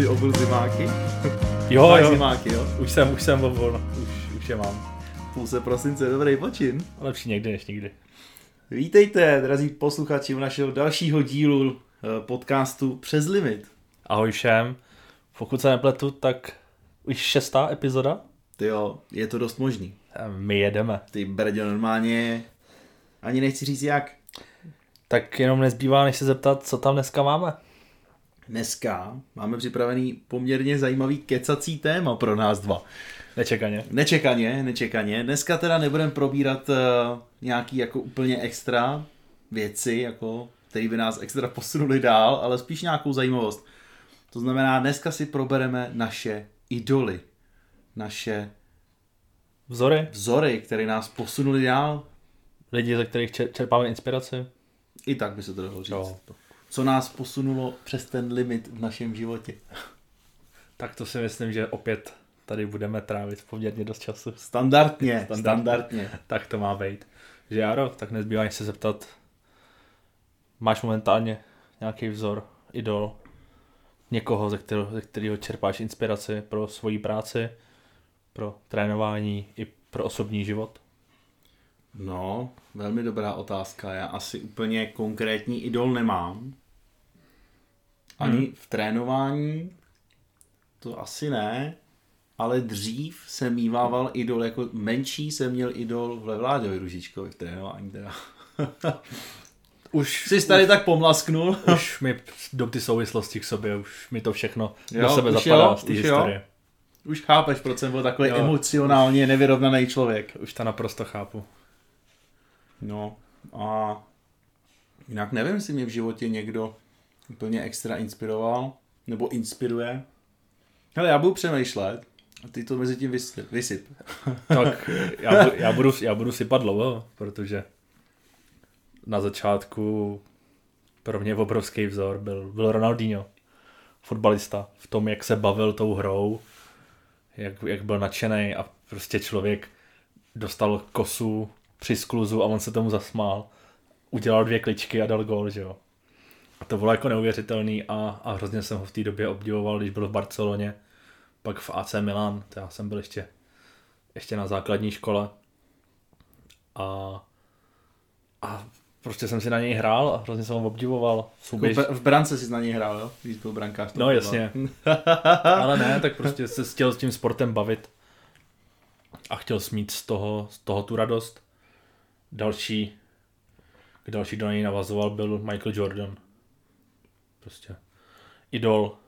ty obil zimáky? Jo, Máš jo. zimáky, jo? Už jsem, už jsem vol, už, už je mám. Půlce prosince, dobrý počin. Lepší někdy než nikdy. Vítejte, drazí posluchači, u našeho dalšího dílu eh, podcastu Přes limit. Ahoj všem. Pokud se nepletu, tak už šestá epizoda. Ty jo, je to dost možný. A My jedeme. Ty brdě normálně, ani nechci říct jak. Tak jenom nezbývá, než se zeptat, co tam dneska máme. Dneska máme připravený poměrně zajímavý kecací téma pro nás dva. Nečekaně. Nečekaně, nečekaně. Dneska teda nebudeme probírat uh, nějaký jako úplně extra věci, jako, které by nás extra posunuli dál, ale spíš nějakou zajímavost. To znamená, dneska si probereme naše idoly, naše Vzory, vzory, které nás posunuli dál. lidi, ze kterých čer- čerpáme inspiraci. I tak by se to dalo říct. Jo. Co nás posunulo přes ten limit v našem životě. Tak to si myslím, že opět tady budeme trávit poměrně dost času. Standardně, Standardně. standardně. Tak to má být. Že Jaro, tak nezbývá, se zeptat, máš momentálně nějaký vzor, idol, někoho, ze kterého, ze kterého čerpáš inspiraci pro svoji práci, pro trénování i pro osobní život? No, velmi dobrá otázka. Já asi úplně konkrétní idol nemám. Ani Hmm. v trénování to asi ne, ale dřív jsem mývával idol, jako menší jsem měl idol v Levláďovi Ružičkovi v trénování teda. Už, Jsi tady tak pomlasknul. už mi jdou ty souvislosti k sobě, už mi to všechno Jo, do sebe už zapadá jo, z té už jo. historie. Už chápeš, proč jsem byl takový Jo. emocionálně nevyrovnaný člověk. Už to naprosto chápu. No a jinak nevím, jestli mě v životě někdo úplně extra inspiroval, nebo inspiruje. Hele, já budu přemýšlet a ty to mezi tím vys- vysyp. Tak já, bu- já, budu, já budu sypat dlouho, protože na začátku pro mě obrovský vzor byl, byl Ronaldinho, fotbalista, v tom, jak se bavil tou hrou, jak, jak byl nadšený a prostě člověk dostal kosu při skluzu a on se tomu zasmál. Udělal dvě kličky a dal gól, že jo. A to bylo jako neuvěřitelný a, a hrozně jsem ho v té době obdivoval, když byl v Barceloně, pak v AC Milan, to já jsem byl ještě ještě na základní škole a, a prostě jsem si na něj hrál a hrozně jsem ho obdivoval. Souběž... Jako v brance jsi na něj hrál, jo? Když byl brankář. No jasně. Ale ne, tak prostě se chtěl s tím sportem bavit a chtěl smít z toho, z toho tu radost. Další, další, kdo na něj navazoval, byl Michael Jordan. Prostě idol.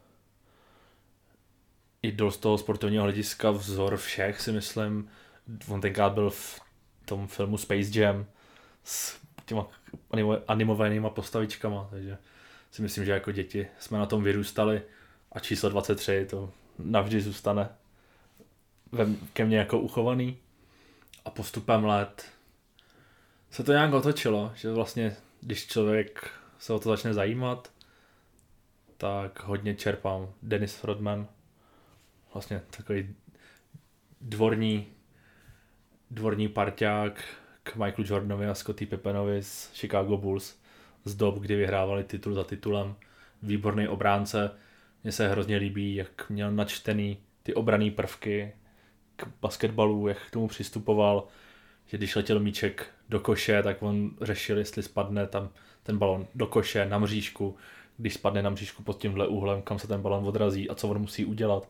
Idol z toho sportovního hlediska, vzor všech si myslím. On tenkrát byl v tom filmu Space Jam s těma animo- animovanýma postavičkama, takže si myslím, že jako děti jsme na tom vyrůstali a číslo 23 to navždy zůstane ve, ke mně jako uchovaný a postupem let se to nějak otočilo, že vlastně když člověk se o to začne zajímat, tak hodně čerpám Dennis Rodman, vlastně takový dvorní dvorní parťák k Michaelu Jordanovi a Scottie Pippenovi z Chicago Bulls z dob, kdy vyhrávali titul za titulem. Výborný obránce. Mně se hrozně líbí, jak měl načtený ty obraný prvky k basketbalu, jak k tomu přistupoval, že když letěl míček do koše, tak on řešil, jestli spadne tam ten balon do koše, na mřížku, když spadne na mřížku pod tímhle úhlem, kam se ten balon odrazí a co on musí udělat.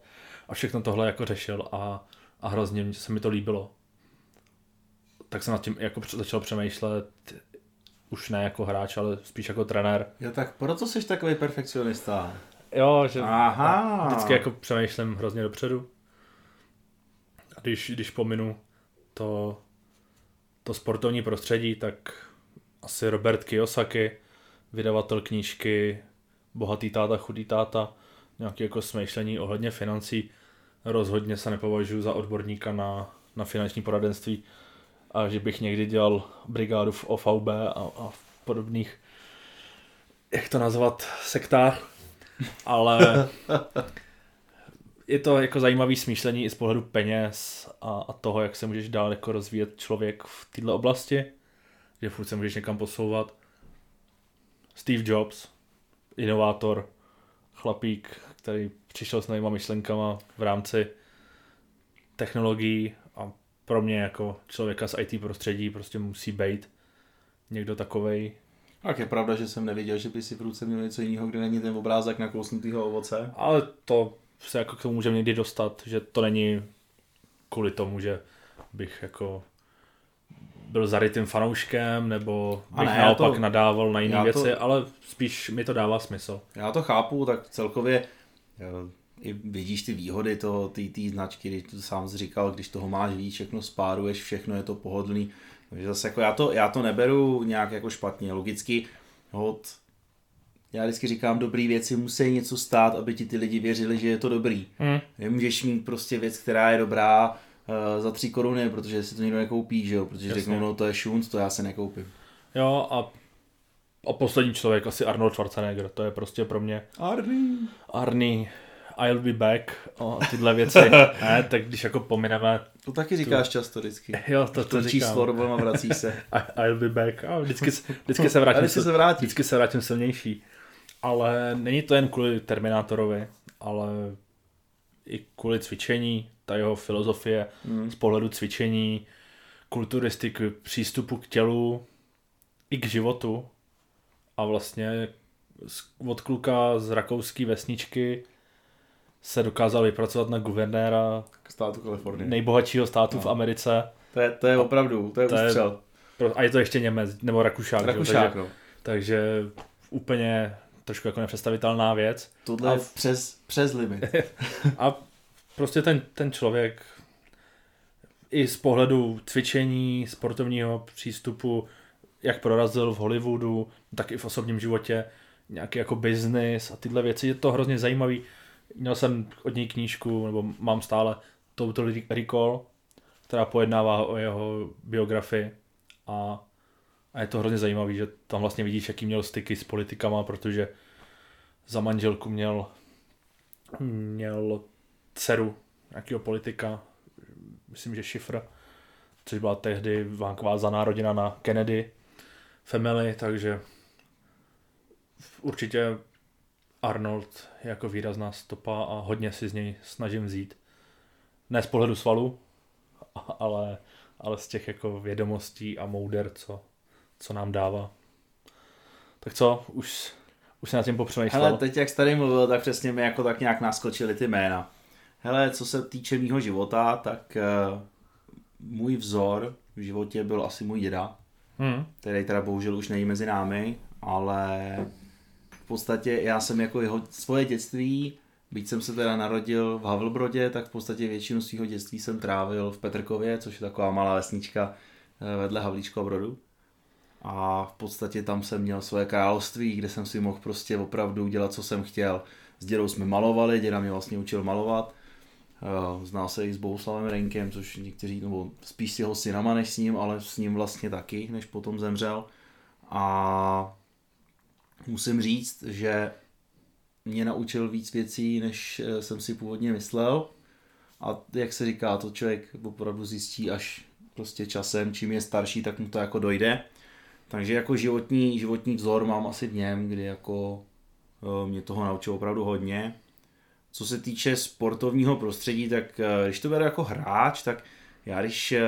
A všechno tohle jako řešil a, a hrozně se mi to líbilo. Tak jsem nad tím jako začal přemýšlet, už ne jako hráč, ale spíš jako trenér. Jo, tak proto jsi takový perfekcionista. Jo, že Aha. vždycky jako přemýšlím hrozně dopředu. A když, když pominu to, to sportovní prostředí, tak asi Robert Kiyosaki, vydavatel knížky Bohatý táta, chudý táta, nějaké jako smýšlení ohledně financí. Rozhodně se nepovažuji za odborníka na, na finanční poradenství a že bych někdy dělal brigádu v OVB a, a v podobných, jak to nazvat, sektách, ale je to jako zajímavý smýšlení i z pohledu peněz a, a toho, jak se můžeš dál jako rozvíjet člověk v této oblasti, že furt se můžeš někam posouvat. Steve Jobs, inovátor, chlapík, který přišel s novýma myšlenkama v rámci technologií a pro mě jako člověka z IT prostředí prostě musí být někdo takovej. Tak je pravda, že jsem neviděl, že by si v ruce měl něco jiného, kde není ten obrázek na kousnutýho ovoce. Ale to se jako k tomu můžeme někdy dostat, že to není kvůli tomu, že bych jako byl zarytým fanouškem, nebo bych ne, naopak to- nadával na jiné já to- věci, ale spíš mi to dává smysl. Já to chápu, tak celkově jo, i vidíš ty výhody toho, té té značky, když to sám jsi říkal, když toho máš víc, všechno spáruješ, všechno je to pohodlný. Takže zase jako já to, já to neberu nějak jako špatně, logicky hod, já vždycky říkám, dobrý věci musí něco stát, aby ti ty lidi věřili, že je to dobrý. Hmm. Nemůžeš mít prostě věc, která je dobrá uh, za tři koruny, protože si to nikdo nekoupí, že jo? Protože Jasně. řeknou, no to je šunc, to já se nekoupím. Jo a, a poslední člověk asi Arnold Schwarzenegger, to je prostě pro mě Arný. Arnie, I'll be back a tyhle věci. ne, tak když jako pomineme, To taky říkáš často vždycky. jo, to, to To říkám. číslo rovnou a vrací se. I'll be back. A vždycky, se- vždycky se A vrátím, vždycky sil- se vrátí. vždycky se vrátím silnější. Ale není to jen kvůli Terminátorovi, ale i kvůli cvičení, ta jeho filozofie Hmm. z pohledu cvičení, kulturistiky, přístupu k tělu i k životu. A vlastně od kluka z rakouské vesničky se dokázal vypracovat na guvernéra Státu Kalifornie. nejbohatšího státu v No. Americe. To je, to je opravdu, to je To je ústřel. Pro- A je to ještě Němec, nebo Rakušák. že Rakušák, Takže, no. takže úplně trošku jako nepředstavitelná věc. Tohle A- je přes, přes limit. A prostě ten, ten člověk i z pohledu cvičení, sportovního přístupu, jak prorazil v Hollywoodu, tak i v osobním životě, nějaký jako business a tyhle věci, je to hrozně zajímavý. Měl jsem od něj knížku, nebo mám stále Total Recall, která pojednává o jeho biografii a, a je to hrozně zajímavý, že tam vlastně vidíš, jaký měl styky s politikama, protože za manželku měl měl dceru nějakého politika, myslím, že Schiffer, což byla tehdy vázaná rodina na Kennedy family, takže určitě Arnold je jako výrazná stopa a hodně si z něj snažím vzít. Ne z pohledu svalu, ale, ale z těch jako vědomostí a mouder, co, co nám dává. Tak co, už, už se nad tím popřemýšlel? Hele, teď jak jsi tady mluvil, tak přesně mi jako tak nějak naskočily ty jména. Hele, co se týče mýho života, tak uh, můj vzor v životě byl asi můj děda, Hmm. který teda bohužel už není mezi námi, ale v podstatě já jsem jako jeho svoje dětství, byť jsem se teda narodil v Havlbrodě, tak v podstatě většinu svého dětství jsem trávil v Petrkově, což je taková malá vesnička eh, vedle Havlíčkova Brodu. A v podstatě tam jsem měl svoje království, kde jsem si mohl prostě opravdu dělat, co jsem chtěl. S dědou jsme malovali, děda mě vlastně učil malovat. Eh, Znal se i s Bohuslavem Renkem, což někteří, nebo spíš s jeho synama než s ním, ale s ním vlastně taky, než potom zemřel. A musím říct, že mě naučil víc věcí, než eh, jsem si původně myslel. A jak se říká, to člověk opravdu zjistí až prostě časem, čím je starší, tak mu to jako dojde. Takže jako životní, životní vzor mám asi v něm, kdy jako eh, mě toho naučil opravdu hodně. Co se týče sportovního prostředí, tak eh, když to beru jako hráč, tak já když eh,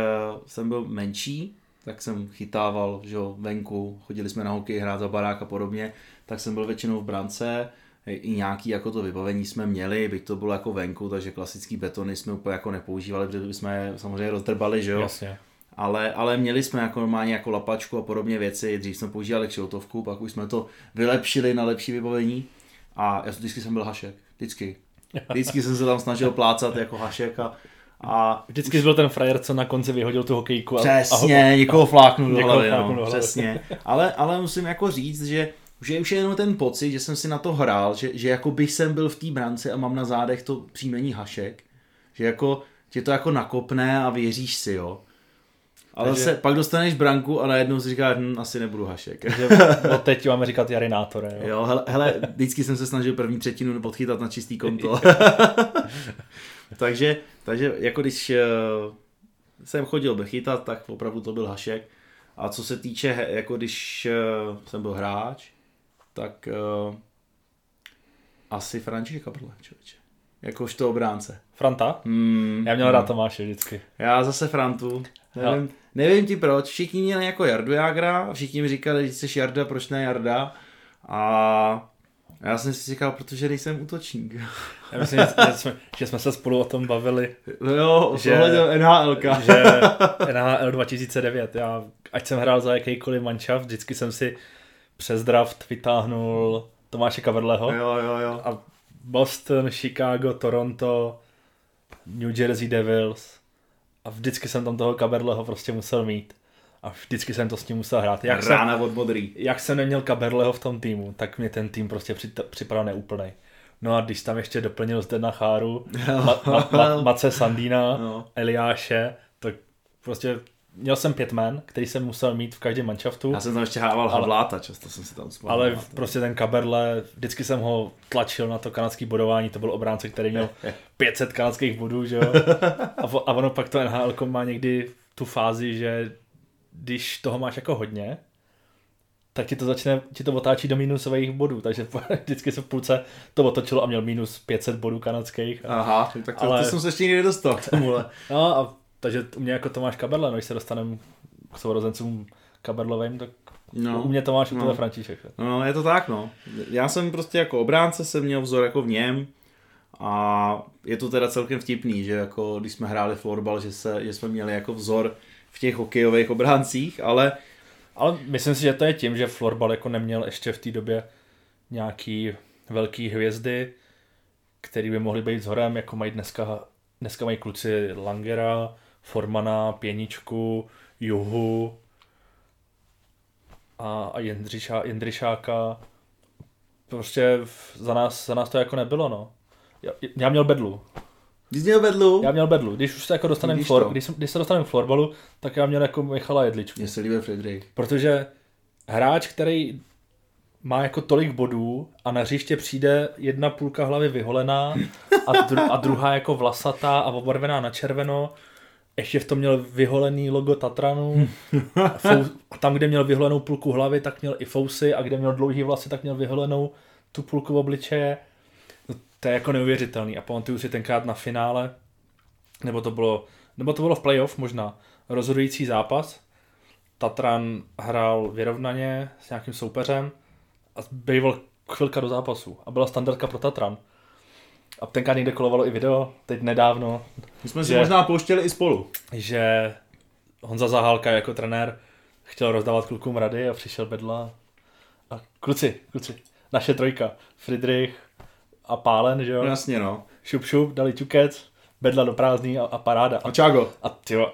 jsem byl menší, tak jsem chytával že jo, venku, chodili jsme na hokej hrát za barák a podobně, tak jsem byl většinou v brance, i nějaký jako to vybavení jsme měli, byť to bylo jako venku, takže klasický betony jsme úplně jako nepoužívali, protože je samozřejmě rozdrbali, že jo. Jasně. Ale, ale měli jsme jako normálně jako lapačku a podobně věci, dřív jsme používali kšiltovku, pak už jsme to vylepšili na lepší vybavení a já vždycky jsem byl hašek, vždycky. Vždycky jsem se tam snažil plácat jako hašek a, a Vždycky byl ten frajer, co na konci vyhodil tu hokejku. A, Přesně, a, někoho fláknu do někoho hlavy, fláknu no, do hlavy. přesně. Ale, ale musím jako říct, že že už je jenom ten pocit, že jsem si na to hrál, že, že jako bych jsem byl v té brance a mám na zádech to příjmení Hašek, že jako tě to jako nakopne a věříš si, jo. Ale Takže- se, pak dostaneš branku a najednou si říkáš, hm, asi nebudu Hašek. že od teď máme říkat Jarinátore. Jo. Jo, hele, hele, vždycky jsem se snažil první třetinu podchytat na čistý konto. takže, takže jako když eh, jsem chodil bechytat, tak opravdu to byl Hašek. A co se týče, jako když eh, jsem byl hráč, tak eh, Asi František Kabrle, člověče. Jakožto obránce. Franta? Hmm, Já měl rád Tomáše vždycky. Já zase Frantu. Nevím, nevím ti proč. Všichni měli jako Jardu Jágra, všichni mi říkali, že jsi Jarda, proč ne Jarda. A já jsem si říkal, protože nejsem útočník. Já myslím, že, jsme, že jsme se spolu o tom bavili, No jo, Že- NHL. že NHL 2009, já, ať jsem hrál za jakýkoliv manšaft, vždycky jsem si přes draft vytáhnul Tomáše Kaverleho. Jo, jo, jo. A Boston, Chicago, Toronto, New Jersey Devils a vždycky jsem tam toho Kaberleho prostě musel mít. A vždycky jsem to s ním musel hrát. Jak jsem, Rána od modrý. jak jsem neměl Kaberleho v tom týmu, tak mě ten tým prostě při- připadal neúplný. No a když tam ještě doplnil Zdena Cháru, ma, ma, ma, Mace Sandína, No. Eliáše, tak prostě měl jsem pět men, který jsem musel mít v každém manšaftu. Já jsem tam ještě hrával Ale- Havláta, často jsem si tam spal. Ale prostě ten Kaberle, vždycky jsem ho tlačil na to kanadské bodování, to byl obránce, který měl 500 kanadských bodů, že jo. A, a ono pak to NHL má někdy tu fázi, že když toho máš jako hodně, tak ti to začne, ti to otáčí do minusových bodů, takže vždycky se v půlce to otočilo a měl minus 500 bodů kanadských. Aha, tak to, Ale- to jsem se ještě nikdy nedostal k tomuhle. No a takže u mě jako Tomáš Kaberle, no, když se dostaneme k sourozencům Kaberlovým, tak No. u mě Tomáš no. No. to je František. No, je to tak, no. Já jsem prostě jako obránce jsem měl vzor jako v něm a je to teda celkem vtipný, že jako když jsme hráli florbal, že, se, že jsme měli jako vzor v těch hokejových obráncích, ale Ale myslím si, že to je tím, že florbal jako neměl ještě v té době nějaký velký hvězdy, který by mohly být vzorem, jako mají dneska, dneska mají kluci Langera, Formana, Pěničku, Juhu a, a Jindřiša, Jindřišáka. Prostě za nás, za nás to jako nebylo, no. Já, já měl bedlu. když měl vedlu, Já měl bedlu. Když už se jako dostaneme flor, když, jsem- když se dostaneme k florbalu, tak já měl jako Michala Jedličku. mně se líbil Friedrich. Protože hráč, který má jako tolik bodů a na hřiště přijde jedna půlka hlavy vyholená a, dru- a druhá jako vlasatá a obarvená na červeno, ještě v tom měl vyholený logo Tatranu, Fou- a tam, kde měl vyholenou půlku hlavy, tak měl i fousy a kde měl dlouhý vlasy, tak měl vyholenou tu půlku obličeje. No, to je jako neuvěřitelný. A pamatuju si tenkrát na finále, nebo to bylo, nebo to bylo v playoff možná, rozhodující zápas. Tatran hrál vyrovnaně s nějakým soupeřem a býval chvilka do zápasu a byla standardka pro Tatran. A tenkrát někde kolovalo i video, teď nedávno, My jsme si Že- možná pouštěli i spolu. že Honza Zahálka jako trenér chtěl rozdávat klukům rady a přišel Bedla a kluci, kluci, naše trojka, Friedrich a Pálen, že jo, No, jasně, no. šup šup, dali čukec, Bedla do prázdný a, a paráda. A Čago. A tyjo,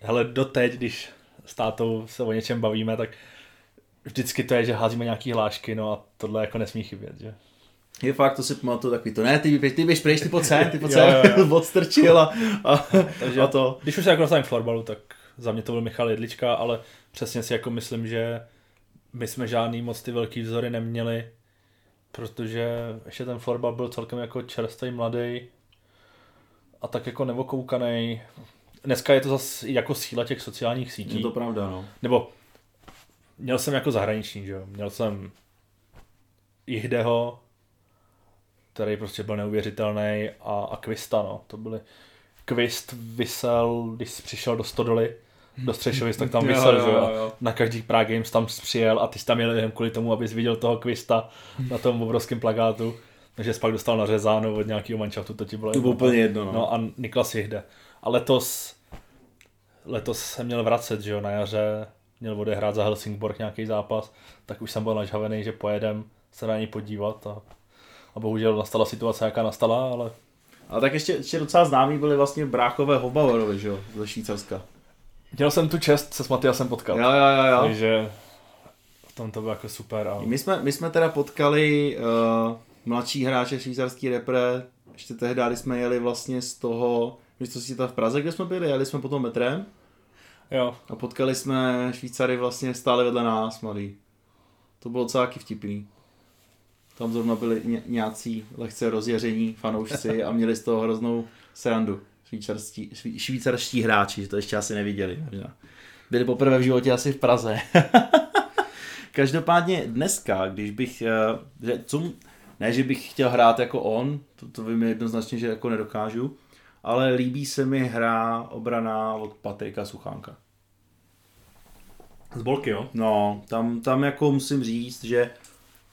hele, doteď, když s tátou se o něčem bavíme, tak vždycky to je, že házíme nějaký hlášky, no a tohle jako nesmí chybět, že? Je fakt, to si pamatuju takový to, ne, ty, běž- ty běž pryč, ty pojď sem, ty pojď sem, odstrčil a, a, Takže a to. Když už se jako dostaneme k florbalu, tak za mě to byl Michal Jedlička, ale přesně si jako myslím, že my jsme žádný moc ty velký vzory neměli, protože ještě ten florbal byl celkem jako čerstvý, mladý a tak jako nevokoukaný. Dneska je to zase jako síla těch sociálních sítí. Je to pravda, no. Nebo měl jsem jako zahraniční, že jo. Měl jsem Jihdeho, který prostě byl neuvěřitelný a, a Kvista, no. To byly Kvist vysel, když přišel do Stodoly, do Střešovic, tak tam vysel, jo, že jo. jo, jo. Na každý Prague Games tam přijel a ty jsi tam jel jen kvůli tomu, abys viděl toho Kvista na tom obrovském plakátu. Takže jsi pak dostal nařezáno od nějakého manšaftu, to ti bylo To úplně jedno, no. No a Niklas Jihde. A letos, letos jsem měl vracet, že jo, na jaře měl odehrát za Helsingborg nějaký zápas, tak už jsem byl nažhavený, že pojedem se na něj podívat a, a bohužel nastala situace, jaká nastala, ale A tak ještě, ještě docela známí byli vlastně bráchové Hobauerovi, že jo, ze Švýcarska. měl jsem tu čest se s Matyasem potkat. Jo, jo, jo, jo. Takže v tom to bylo jako super. A... My jsme, my jsme teda potkali uh, mladší hráče švýcarský repre, ještě tehdy, když jsme jeli vlastně z toho, co si v Praze, kde jsme byli, jeli jsme potom metrem Jo, a potkali jsme Švýcary vlastně stále vedle nás, mladý. To bylo docela vtipný. Tam zrovna byli ně, nějací lehce rozjeření fanoušci a měli z toho hroznou srandu. Švýcarští, švýcarští hráči, že to ještě asi neviděli. Možná. Byli poprvé v životě asi v Praze. Každopádně dneska, když bych, eh, že co, Ne, že bych chtěl hrát jako on, to, to vím jednoznačně, že jako nedokážu, ale líbí se mi hra obraná od Patrika Suchánka. Z bolky, jo? No, tam, tam jako musím říct, že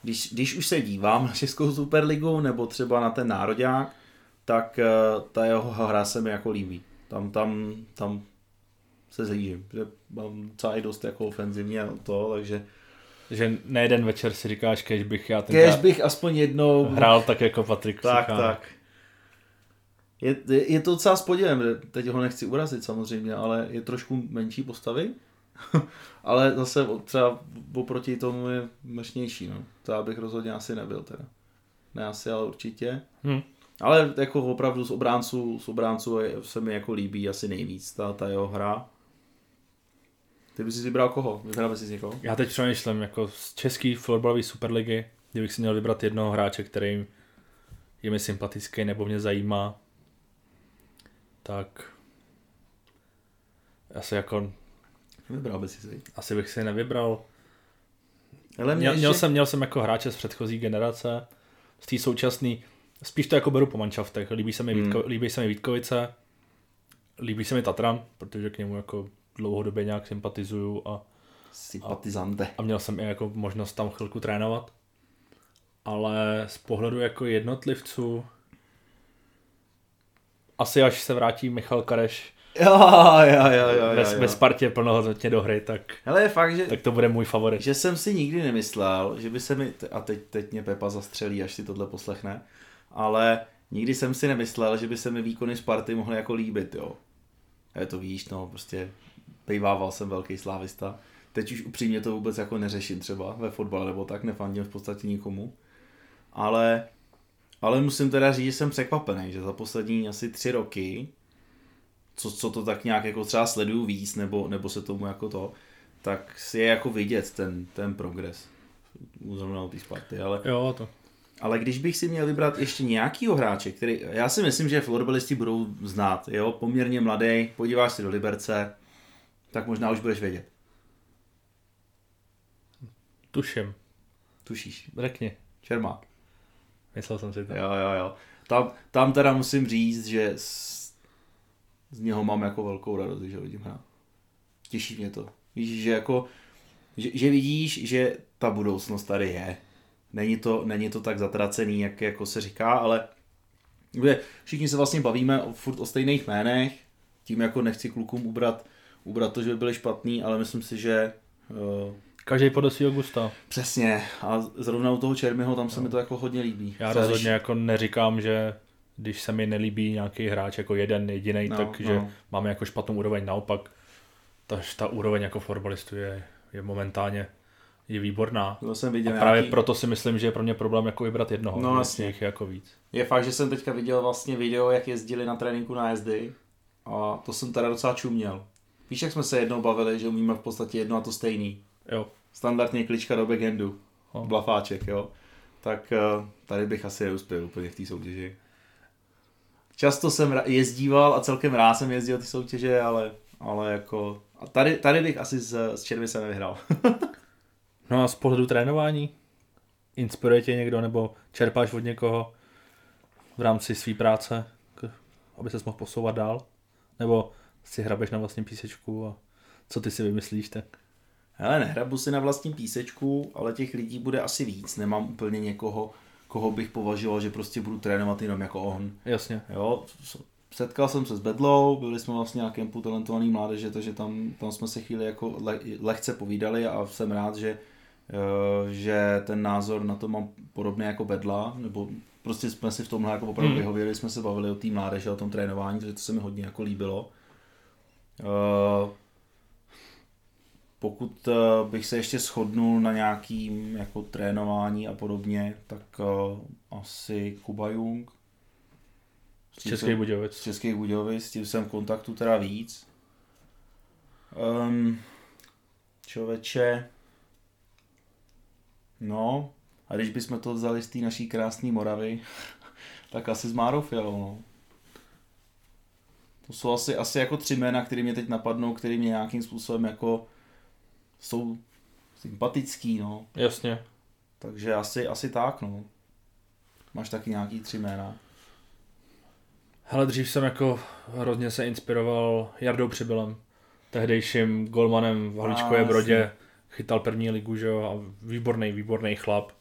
když, když už se dívám na Českou Superligu nebo třeba na ten nároďák, tak uh, ta jeho hra se mi jako líbí. Tam, tam, tam se zlížím, že mám celý dost jako ofenzivně to, takže že ne jeden večer si říkáš, kež bych já ten Kež bych aspoň jednou hrál tak jako Patrik Tak, Suchán. tak. Je, je, je to docela s podívem, teď ho nechci urazit samozřejmě, ale je trošku menší postavy, ale zase třeba oproti tomu je mršnější, no. To já bych rozhodně asi nebyl teda. Ne asi, ale určitě. Hmm. Ale jako opravdu z obránců, z obránců se mi jako líbí asi nejvíc ta, ta jeho hra. Ty bys si vybral koho? Vybral bys si někoho? Já teď přemýšlím jako z český florbalové superligy, kdybych si měl vybrat jednoho hráče, který je mi sympatický nebo mě zajímá, tak asi jako... Vybral bys si Asi bych si nevybral. Ale mě měl, ještě... měl, jsem, měl jsem jako hráče z předchozí generace, z té současné, spíš to jako beru po manšaftech. Líbí se mi, hmm. Vítko, líbí se mi Vítkovice, líbí se mi Tatran, protože k němu jako dlouhodobě nějak sympatizuju a, Sympatizante. A, a měl jsem i jako možnost tam chvilku trénovat. Ale z pohledu jako jednotlivců asi až se vrátí Michal Kareš Jo, jo, jo, jo, ve, jo. ve Spartě plnohodnotně do hry, tak, Ale je fakt, že, tak to bude můj favorit. Že jsem si nikdy nemyslel, že by se mi, a teď, teď mě Pepa zastřelí, až si tohle poslechne, ale nikdy jsem si nemyslel, že by se mi výkony Sparty mohly jako líbit, jo. Je to víš, no, prostě Bývával jsem velký slávista. Teď už upřímně to vůbec jako neřeším třeba ve fotbale nebo tak, nefandím v podstatě nikomu. Ale, ale musím teda říct, že jsem překvapený, že za poslední asi tři roky, co, co to tak nějak jako třeba sleduju víc, nebo, nebo se tomu jako to, tak si je jako vidět ten, ten progres. Zrovna u té Sparty, ale... Jo, to. Ale když bych si měl vybrat ještě nějakýho hráče, který, já si myslím, že florbalisti budou znát, jo, poměrně mladý, podíváš se do Liberce, tak možná už budeš vědět. Tuším. Tušíš. Řekni. Čermák. Myslel jsem si to. Jo, jo, jo. Tam, tam teda musím říct, že z, něho mám jako velkou radost, ho vidím hrát. Těší mě to. Víš, že jako, že, že vidíš, že ta budoucnost tady je. Není to, není to tak zatracený, jak jako se říká, ale všichni se vlastně bavíme o, furt o stejných jménech, tím jako nechci klukům ubrat ubrat to, že by byly špatný, ale myslím si, že... Uh, Každý podle svého gusta. Přesně. A zrovna u toho Čermiho tam se no. mi to jako hodně líbí. Já rozhodně jako neříkám, že když se mi nelíbí nějaký hráč jako jeden jediný, no, takže no. máme jako špatnou úroveň. Naopak, ta, ta úroveň jako fotbalistu je, je momentálně je výborná. To jsem viděl a právě nějaký... proto si myslím, že je pro mě problém jako vybrat jednoho. No, vlastně. jich jako víc. Je fakt, že jsem teďka viděl vlastně video, jak jezdili na tréninku na jezdy a to jsem teda docela čuměl. Víš, jak jsme se jednou bavili, že umíme v podstatě jedno a to stejný. Jo. Standardně klička do backendu. Oh. Blafáček, jo. Tak eh, tady bych asi neuspěl úplně v té soutěži. Často jsem jezdíval a celkem rád jsem jezdil ty soutěže, ale, ale jako... A tady, tady bych asi s, s červy se nevyhrál. no a z pohledu trénování? Inspiruje tě někdo nebo čerpáš od někoho v rámci své práce, aby se mohl posouvat dál? Nebo si hrabeš na vlastním písečku a co ty si vymyslíš, tak? Hele, nehrabu si na vlastním písečku, ale těch lidí bude asi víc. Nemám úplně někoho, koho bych považoval, že prostě budu trénovat jenom jako on. Jasně. Jo, setkal jsem se s Bedlou, byli jsme vlastně na kempu talentovaný mládeže, takže tam, tam jsme se chvíli jako le, lehce povídali a jsem rád, že, eh, že ten názor na to mám podobný jako Bedla, nebo prostě jsme si v tomhle jako opravdu hmm. vyhověli, jsme se bavili o té mládeže, o tom trénování, takže to se mi hodně jako líbilo. Eh, pokud eh, bych se ještě shodnul na nějakým jako trénování a podobně, tak uh, asi Kuba Jung. Z Českých Budějovic. Z Českých Budějovic, s tím jsem v kontaktu teda víc. Um, člověče, no, a když bychom to vzali z té naší krásné Moravy, tak asi s Márou Fialou, no. To jsou asi, asi jako tři jména, které mě teď napadnou, které mě nějakým způsobem jako jsou sympatický, no. Jasně. Takže asi, asi tak, no. Máš taky nějaký tři jména? Hele, dřív jsem jako hrozně se inspiroval Jardou Přibylem, tehdejším golmanem v Haličkové Brodě, chytal první ligu, že jo, a výborný, výborný chlap.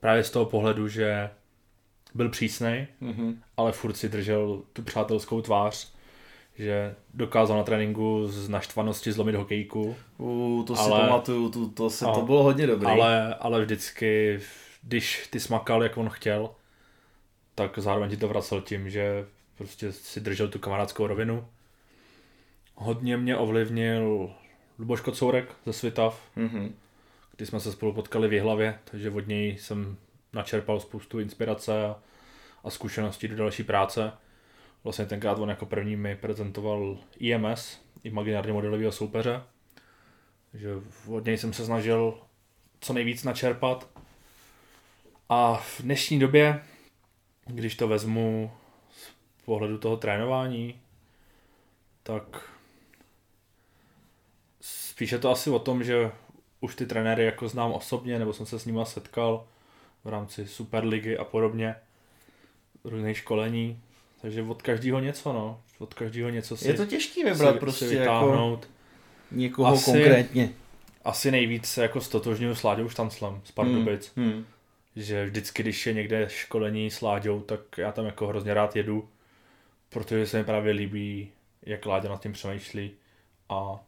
Právě z toho pohledu, že byl přísnej, mm-hmm. ale furt si držel tu přátelskou tvář, že dokázal na tréninku z naštvanosti zlomit hokejku. Uh, to si ale, pamatuju, to, to, se, a, to bylo hodně dobré. Ale, ale vždycky, když ty smakal, jak on chtěl, tak zároveň ti to vracel tím, že prostě si držel tu kamarádskou rovinu. Hodně mě ovlivnil Luboš Kocourek ze Svitav, mm-hmm. kdy jsme se spolu potkali v Jihlavě, takže od něj jsem načerpal spoustu inspirace a, a zkušeností do další práce. Vlastně tenkrát on jako první mi prezentoval IMS, imaginárně modelového soupeře. Takže od něj jsem se snažil co nejvíc načerpat. A v dnešní době, když to vezmu z pohledu toho trénování, tak spíše to asi o tom, že už ty trenéry jako znám osobně, nebo jsem se s nimi setkal v rámci Superligy a podobně, různých školení, takže od každého něco, no. Od každého něco si Je to těžký vybrat si, prostě si vytáhnout. Jako někoho asi, konkrétně. Asi nejvíc se jako stotožňuju s Láďou Štanclem z Pardubic. Hmm, hmm. Že vždycky, když je někde školení s Láďou, tak já tam jako hrozně rád jedu, protože se mi právě líbí, jak Láďa nad tím přemýšlí a,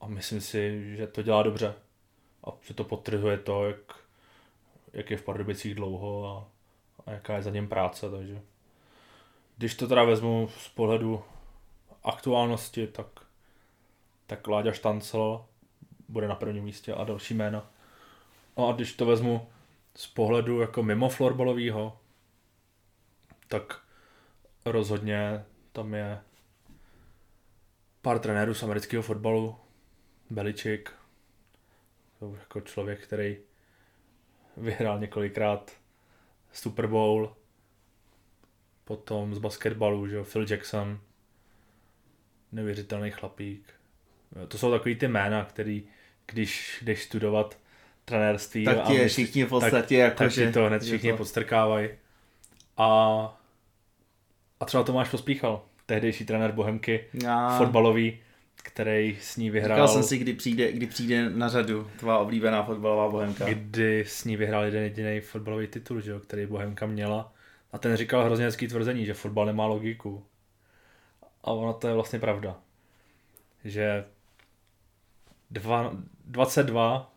a myslím si, že to dělá dobře. A že to potrhuje to, jak, jak je v Pardubicích dlouho a, a jaká je za něm práce, takže když to teda vezmu z pohledu aktuálnosti, tak, tak Láďa Štancel bude na prvním místě a další jména. No a když to vezmu z pohledu jako mimo florbalového, tak rozhodně tam je pár trenérů z amerického fotbalu, Beličik, to jako člověk, který vyhrál několikrát Super Bowl, Potom z basketbalu, že jo, Phil Jackson, neuvěřitelný chlapík. To jsou takový ty jména, který, když jdeš studovat trenérství, tak ti je všichni v podstatě tak, jako, tak že, to hned všichni to... podstrkávají. A, a třeba Tomáš Pospíchal, tehdejší trenér Bohemky, a... fotbalový, který s ní vyhrál. Říkal jsem si, kdy přijde, kdy přijde na řadu tvá oblíbená fotbalová Bohemka. Kdy s ní vyhrál jeden jediný fotbalový titul, že jo, který Bohemka měla a ten říkal hrozně hezký tvrzení, že fotbal nemá logiku. A ono to je vlastně pravda. Že dva, 22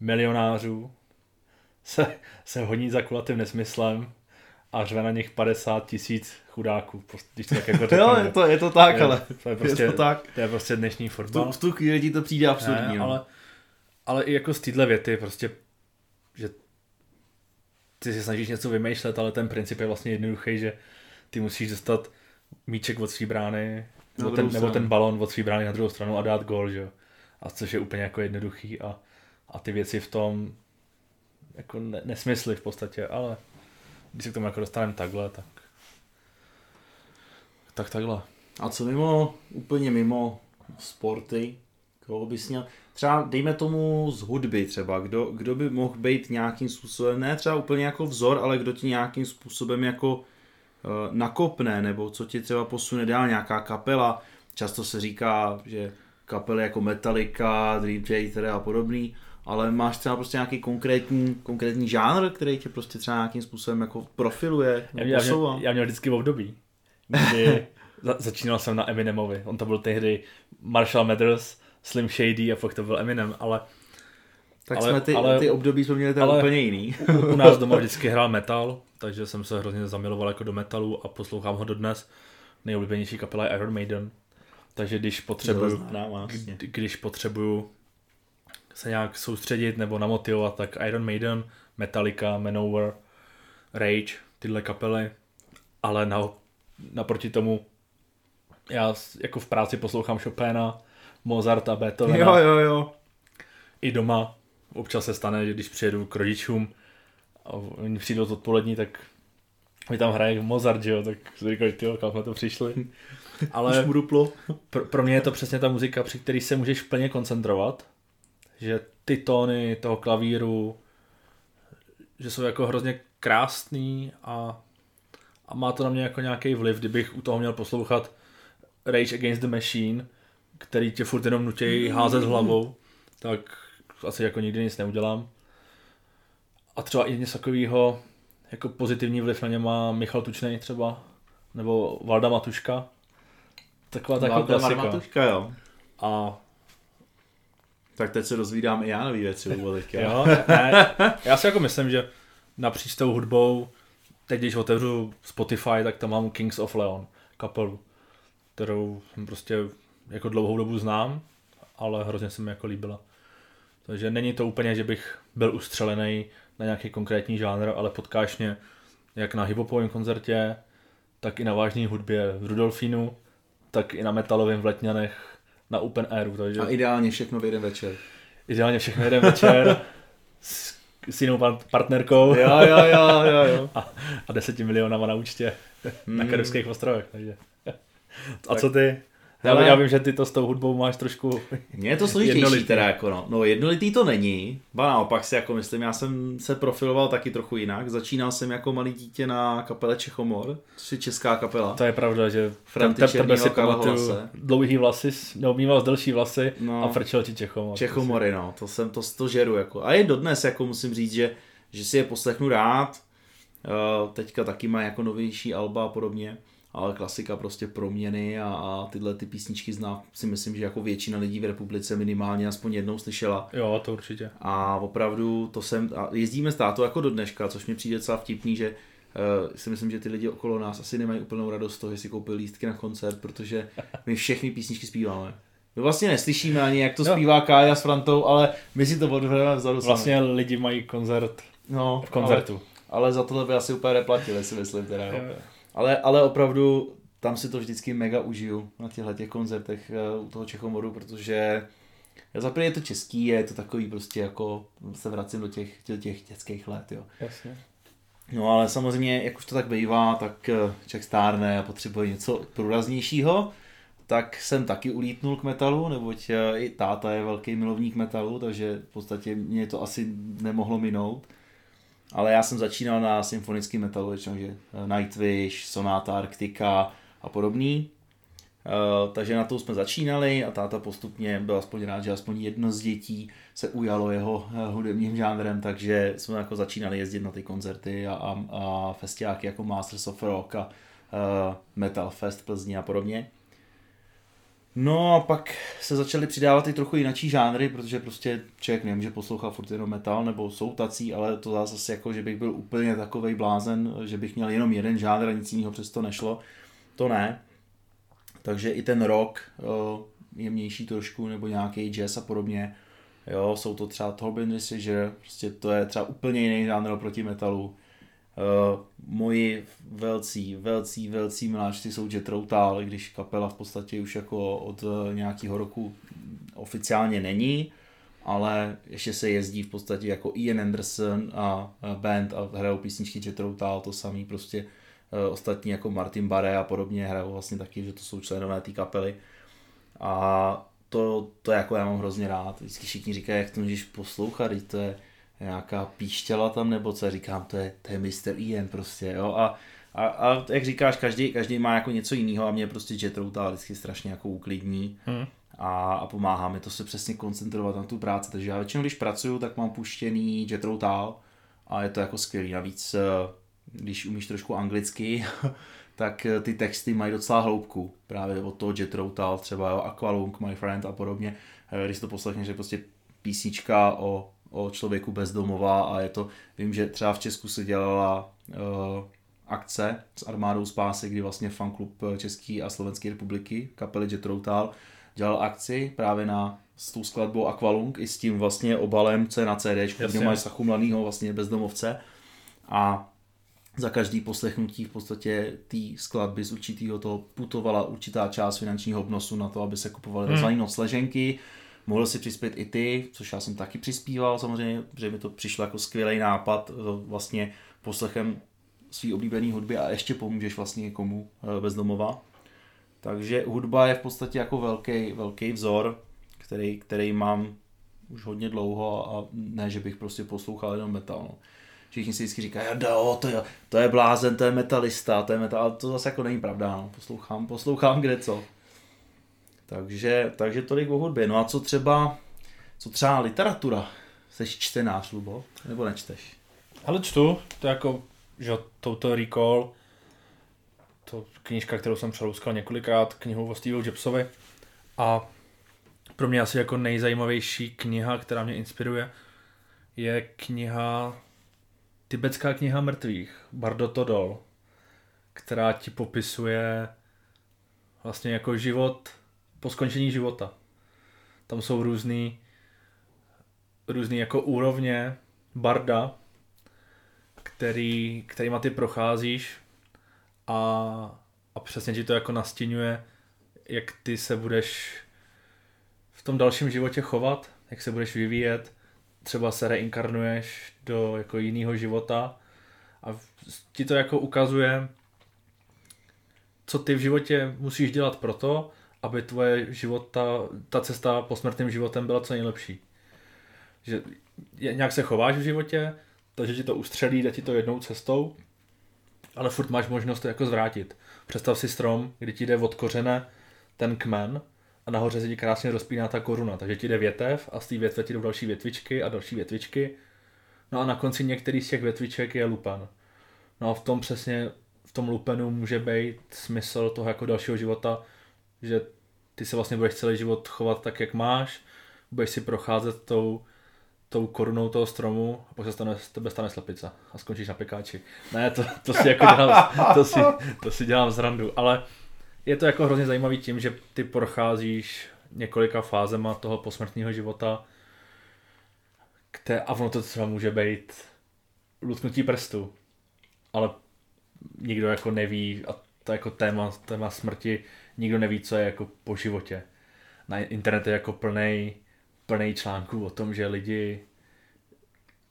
milionářů se, se honí za kulatým nesmyslem a řve na nich 50 tisíc chudáků, když to tak jako řeknu. jo, je to, je to tak, je, ale to je, prostě, je to, tak. to je prostě dnešní fotbal. V tu, v tu chvíli ti to přijde absurdní. Ne, no. ale, ale i jako z téhle věty prostě, ty si snažíš něco vymýšlet, ale ten princip je vlastně jednoduchý, že ty musíš dostat míček od své brány, nebo ten, nebo ten balon od své brány na druhou stranu a dát gol, že A což je úplně jako jednoduchý a, a ty věci v tom jako ne, nesmysly v podstatě, ale když se k tomu jako dostaneme takhle, tak tak takhle. A co mimo, úplně mimo sporty, koho bys měl, třeba dejme tomu z hudby třeba, kdo, kdo by mohl být nějakým způsobem, ne třeba úplně jako vzor, ale kdo ti nějakým způsobem jako uh, nakopne, nebo co ti třeba posune dál, nějaká kapela, často se říká, že kapely jako Metallica, Dream Theater a podobný, ale máš třeba prostě nějaký konkrétní, konkrétní žánr, který tě prostě třeba nějakým způsobem jako profiluje, já, já, měl, já měl vždycky v období, kdy začínal jsem na Eminemovi, on to byl tehdy Marshall Mathers, Slim Shady a pak to byl Eminem, ale tak ale, jsme ty, ale, ty období jsme měli ale úplně jiný. u, u nás doma vždycky hrál metal, takže jsem se hrozně zamiloval jako do metalu a poslouchám ho dodnes. Nejoblíbenější kapela je Iron Maiden. Takže když potřebuju, kdy, když potřebuju se nějak soustředit nebo namotivovat, tak Iron Maiden, Metallica, Manowar, Rage, tyhle kapely. Ale na, naproti tomu já jako v práci poslouchám Chopina, Mozarta, Beethovena. Jo, jo, jo. I doma občas se stane, že když přijedu k rodičům a oni přijdou z odpolední, tak mi tam hraje Mozart, že jo, tak si říkali, ty kam jsme to přišli. Ale Už pro, pro mě je to přesně ta muzika, při který se můžeš plně koncentrovat, že ty tóny toho klavíru, že jsou jako hrozně krásný a, a má to na mě jako nějaký vliv, kdybych u toho měl poslouchat Rage Against the Machine, který tě furt jenom nutí házet hlavou, tak asi jako nikdy nic neudělám. A třeba i něco takového, jako pozitivní vliv na ně má Michal Tučnej třeba, nebo Valda Matuška. Taková taková klasika. Matuška, jo. A tak teď se dozvídám i já nový věci o jo, ne, já si jako myslím, že napříč tou hudbou, teď když otevřu Spotify, tak tam mám Kings of Leon kapelu, kterou jsem prostě jako dlouhou dobu znám, ale hrozně se mi jako líbila. Takže není to úplně, že bych byl ustřelený na nějaký konkrétní žánr, ale potkáš mě jak na hiphopovém koncertě, tak i na vážné hudbě v Rudolfínu, tak i na metalovém v Letňanech, na Open Airu. Takže... A ideálně všechno v jeden večer. Ideálně všechno jeden večer s, s jinou partnerkou. Jo, jo, jo, jo, jo. A, a deseti milionama na účtě hmm. na Karibských ostrovech. Takže. A co ty? Já, já vím, že ty to s tou hudbou máš trošku Mně je to složitější teda jako no. no. jednolitý to není, ba naopak si jako myslím, já jsem se profiloval taky trochu jinak. Začínal jsem jako malý dítě na kapele Čechomor, což je česká kapela. To je pravda, že Franty tebe si pamatuju dlouhý vlasy, neobmýval delší vlasy no, a frčel ti Čechomor. Čechomory, no, to jsem to, to žeru jako. A je dodnes, jako musím říct, že, že si je poslechnu rád. Uh, teďka taky má jako novější alba a podobně ale klasika prostě proměny a, a tyhle ty písničky zná si myslím, že jako většina lidí v republice minimálně aspoň jednou slyšela. Jo, to určitě. A opravdu to jsem, a jezdíme s tátou jako do dneška, což mi přijde docela vtipný, že uh, si myslím, že ty lidi okolo nás asi nemají úplnou radost z toho, že si koupili lístky na koncert, protože my všechny písničky zpíváme. My vlastně neslyšíme ani, jak to no. zpívá Kája s Frantou, ale my si to odhledeme vzadu Vlastně sami. lidi mají koncert no, v koncertu. Ale, ale za tohle by asi úplně neplatili, si myslím teda. Jo. Ale, ale opravdu tam si to vždycky mega užiju na těchto těch koncertech eh, u toho Čechomoru, protože za je to český, je to takový prostě jako se vracím do těch, do těch dětských let, jo. Jasně. No ale samozřejmě, jak už to tak bývá, tak eh, Čech stárne a potřebuje něco průraznějšího, tak jsem taky ulítnul k metalu, neboť eh, i táta je velký milovník metalu, takže v podstatě mě to asi nemohlo minout. Ale já jsem začínal na symfonický metalu, že Nightwish, Sonata Arctica a podobný. Uh, takže na to jsme začínali a táta postupně byl aspoň rád, že aspoň jedno z dětí se ujalo jeho uh, hudebním žánrem, takže jsme jako začínali jezdit na ty koncerty a, a, a festiáky jako Masters of Rock a uh, Metal Fest Plzni a podobně. No a pak se začaly přidávat i trochu jinačí žánry, protože prostě člověk nemůže poslouchat furt jenom metal, nebo jsou tací, ale to zase jako, že bych byl úplně takovej blázen, že bych měl jenom jeden žánr a nic jiného přesto nešlo. To ne. Takže i ten rock, jemnější trošku, nebo nějaký jazz a podobně, jo, jsou to třeba Torben Decision, prostě to je třeba úplně jiný žánr proti metalu. Uh, moji velcí, velcí, velcí miláčci jsou Jet když kapela v podstatě už jako od uh, nějakého roku oficiálně není, ale ještě se jezdí v podstatě jako Ian Anderson a band a hrajou písničky Jet to samý prostě uh, ostatní jako Martin Barre a podobně hrajou vlastně taky, že to jsou členové té kapely. A to, to jako já mám hrozně rád. Vždycky všichni říkají, jak to můžeš poslouchat, to je, nějaká píštěla tam, nebo co, říkám, to je, to je Mr. Ian prostě, jo, a, a, a jak říkáš, každý, každý má jako něco jiného a mě prostě Jet Routa vždycky strašně jako uklidní hmm. a, a pomáhá mi to se přesně koncentrovat na tu práci, takže já většinou, když pracuju, tak mám puštěný Jet Routal a je to jako skvělý, navíc eh, když umíš trošku anglicky, tak eh, ty texty mají docela hloubku, právě od toho Jet třeba jo, Aqualung, My Friend a podobně, eh, když to poslechneš, že prostě písnička o o člověku bezdomová a je to, vím, že třeba v Česku se dělala uh, akce s armádou spásy, kdy vlastně fanklub České a Slovenské republiky, kapely Jet Routal, dělal akci právě na s tou skladbou Aqualung i s tím vlastně obalem, co je na CD, kde máš Sachu Mladýho vlastně bezdomovce a za každý poslechnutí v podstatě té skladby z určitého toho putovala určitá část finančního obnosu na to, aby se kupovaly hmm. tzv. nocleženky, Mohl si přispět i ty, což já jsem taky přispíval samozřejmě, protože mi to přišlo jako skvělý nápad eh, vlastně poslechem svý oblíbený hudby a ještě pomůžeš vlastně někomu eh, bezdomova. Takže hudba je v podstatě jako velký, velký vzor, který, který mám už hodně dlouho a ne, že bych prostě poslouchal jenom metal. No. všichni si vždycky říkají, jo, to je, to je blázen, to je metalista, to je metal, ale to zase jako není pravda, no. poslouchám, poslouchám kde co. Takže, takže tolik o hudbě. No a co třeba, co třeba literatura? Jsi čtenář, Lubo? Nebo nečteš? Ale čtu, to jako, že Total Recall, to knížka, kterou jsem přelouskal několikrát, knihu o Steve Jobsovi. A pro mě asi jako nejzajímavější kniha, která mě inspiruje, je kniha, tibetská kniha mrtvých, Bardo Todol, která ti popisuje vlastně jako život po skončení života. Tam jsou různý, různý jako úrovně barda, který, kterýma ty procházíš a, a přesně ti to jako nastínuje, jak ty se budeš v tom dalším životě chovat, jak se budeš vyvíjet, třeba se reinkarnuješ do jako jiného života a ti to jako ukazuje, co ty v životě musíš dělat proto, aby tvoje života, ta cesta po smrtným životem byla co nejlepší. Že nějak se chováš v životě, takže ti to ustřelí, dá ti to jednou cestou, ale furt máš možnost to jako zvrátit. Představ si strom, kdy ti jde od kořene ten kmen a nahoře se ti krásně rozpíná ta koruna, takže ti jde větev a z té větve ti jdou další větvičky a další větvičky. No a na konci některý z těch větviček je lupen. No a v tom přesně, v tom lupenu může být smysl toho jako dalšího života, že ty se vlastně budeš celý život chovat tak, jak máš, budeš si procházet tou, tou korunou toho stromu a pak se stane, z tebe stane slepice a skončíš na pekáči. Ne, to, to si jako dělám, to si, to si dělám zrandu, ale je to jako hrozně zajímavý tím, že ty procházíš několika fázema toho posmrtního života které, a ono to třeba může být lutknutí prstu, ale nikdo jako neví a to jako téma, téma smrti, nikdo neví, co je jako po životě. Na internetu je jako plný plný článků o tom, že lidi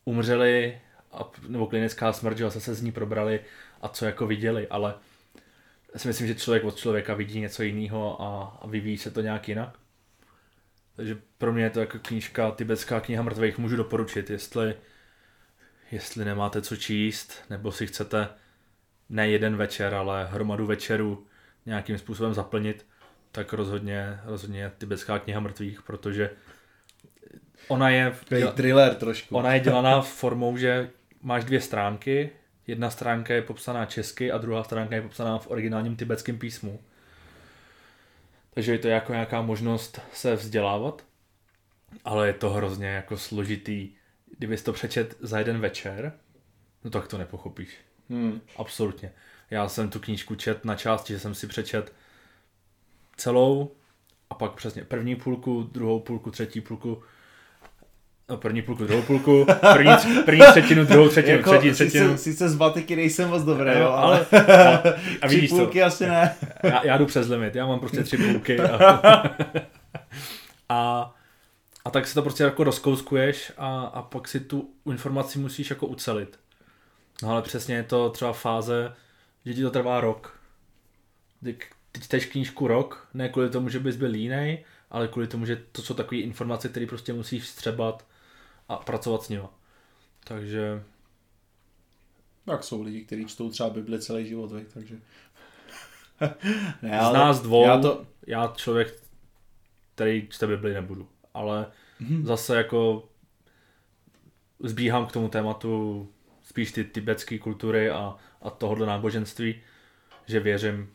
umřeli a, nebo klinická smrt, že se z ní probrali a co jako viděli, ale já si myslím, že člověk od člověka vidí něco jiného a, a vyvíjí se to nějak jinak. Takže pro mě je to jako knížka, tibetská kniha mrtvých, můžu doporučit, jestli, jestli nemáte co číst, nebo si chcete ne jeden večer, ale hromadu večerů nějakým způsobem zaplnit, tak rozhodně, rozhodně tibetská kniha mrtvých, protože ona je... Děla, thriller trošku. Ona je dělaná formou, že máš dvě stránky, jedna stránka je popsaná česky a druhá stránka je popsaná v originálním tibetském písmu. Takže je to jako nějaká možnost se vzdělávat, ale je to hrozně jako složitý. Kdybys to přečet za jeden večer, no tak to nepochopíš. Hmm. Absolutně. Já jsem tu knížku čet na části, že jsem si přečet celou a pak přesně první půlku, druhou půlku, třetí půlku, No, první půlku, druhou půlku, první, první třetinu, druhou třetinu, jako, třetí třetinu. Sice, sice z batiky nejsem moc dobrý, jo, ale, ale a vidíš tři půlky to. asi ne. Já, já jdu přes limit, já mám prostě tři půlky. A, a, a tak si to prostě jako rozkouskuješ a, a pak si tu informaci musíš jako ucelit. No ale přesně je to třeba fáze, že ti to trvá rok. Ty, čteš knížku rok, ne kvůli tomu, že bys byl línej, ale kvůli tomu, že to jsou takové informace, které prostě musíš střebat a pracovat s nimi. Takže... Tak jsou lidi, kteří čtou třeba Bibli celý život, veď, takže... ne, ale z nás dvou, já, to... já člověk, který čte Bibli nebudu, ale mm-hmm. zase jako zbíhám k tomu tématu spíš ty tibetské kultury a, a tohohle náboženství, že věřím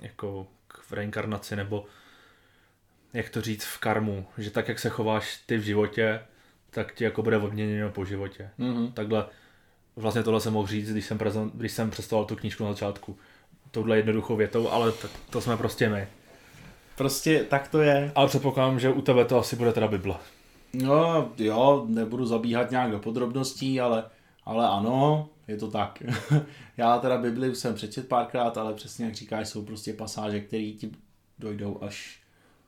jako v reinkarnaci nebo jak to říct, v karmu, že tak, jak se chováš ty v životě, tak ti jako bude odměněno po životě. Mm-hmm. Takhle, vlastně tohle jsem mohl říct, když jsem, prezent, když jsem představoval tu knížku na začátku. Touhle jednoduchou větou, ale to, to jsme prostě my. Prostě tak to je. Ale předpokládám, že u tebe to asi bude teda Bible. No jo, nebudu zabíhat nějak do podrobností, ale, ale ano, je to tak. Já teda Bibli už jsem přečet párkrát, ale přesně jak říkáš, jsou prostě pasáže, které ti dojdou až,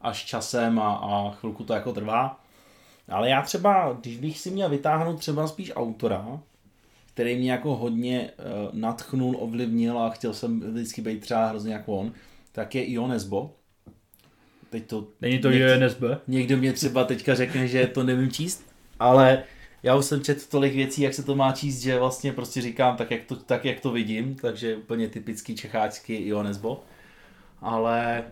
až časem a, a chvilku to jako trvá. Ale já třeba, když bych si měl vytáhnout třeba spíš autora, který mě jako hodně uh, natchnul, ovlivnil a chtěl jsem vždycky být třeba hrozně jako on, tak je Ion Esbo. Teď to... Není to Ion Esbo? Někdo mě třeba teďka řekne, že to nevím číst, ale já už jsem četl tolik věcí, jak se to má číst, že vlastně prostě říkám tak, jak to, tak, jak to vidím, takže úplně typický čecháčský Ionesbo. Ale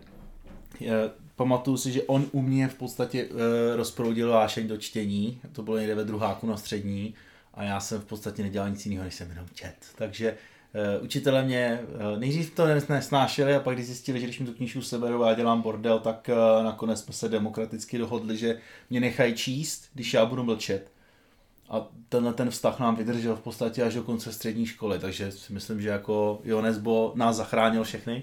je, pamatuju si, že on u mě v podstatě e, rozproudil vášeň do čtení, to bylo někde ve druháku na střední a já jsem v podstatě nedělal nic jiného, než jsem jenom čet. Takže e, učitelé mě e, nejdřív to nesnášeli a pak když zjistili, že když mi tu knížku seberou a já dělám bordel, tak e, nakonec jsme se demokraticky dohodli, že mě nechají číst, když já budu mlčet. A tenhle ten vztah nám vydržel v podstatě až do konce střední školy, takže si myslím, že jako Jonesbo nás zachránil všechny.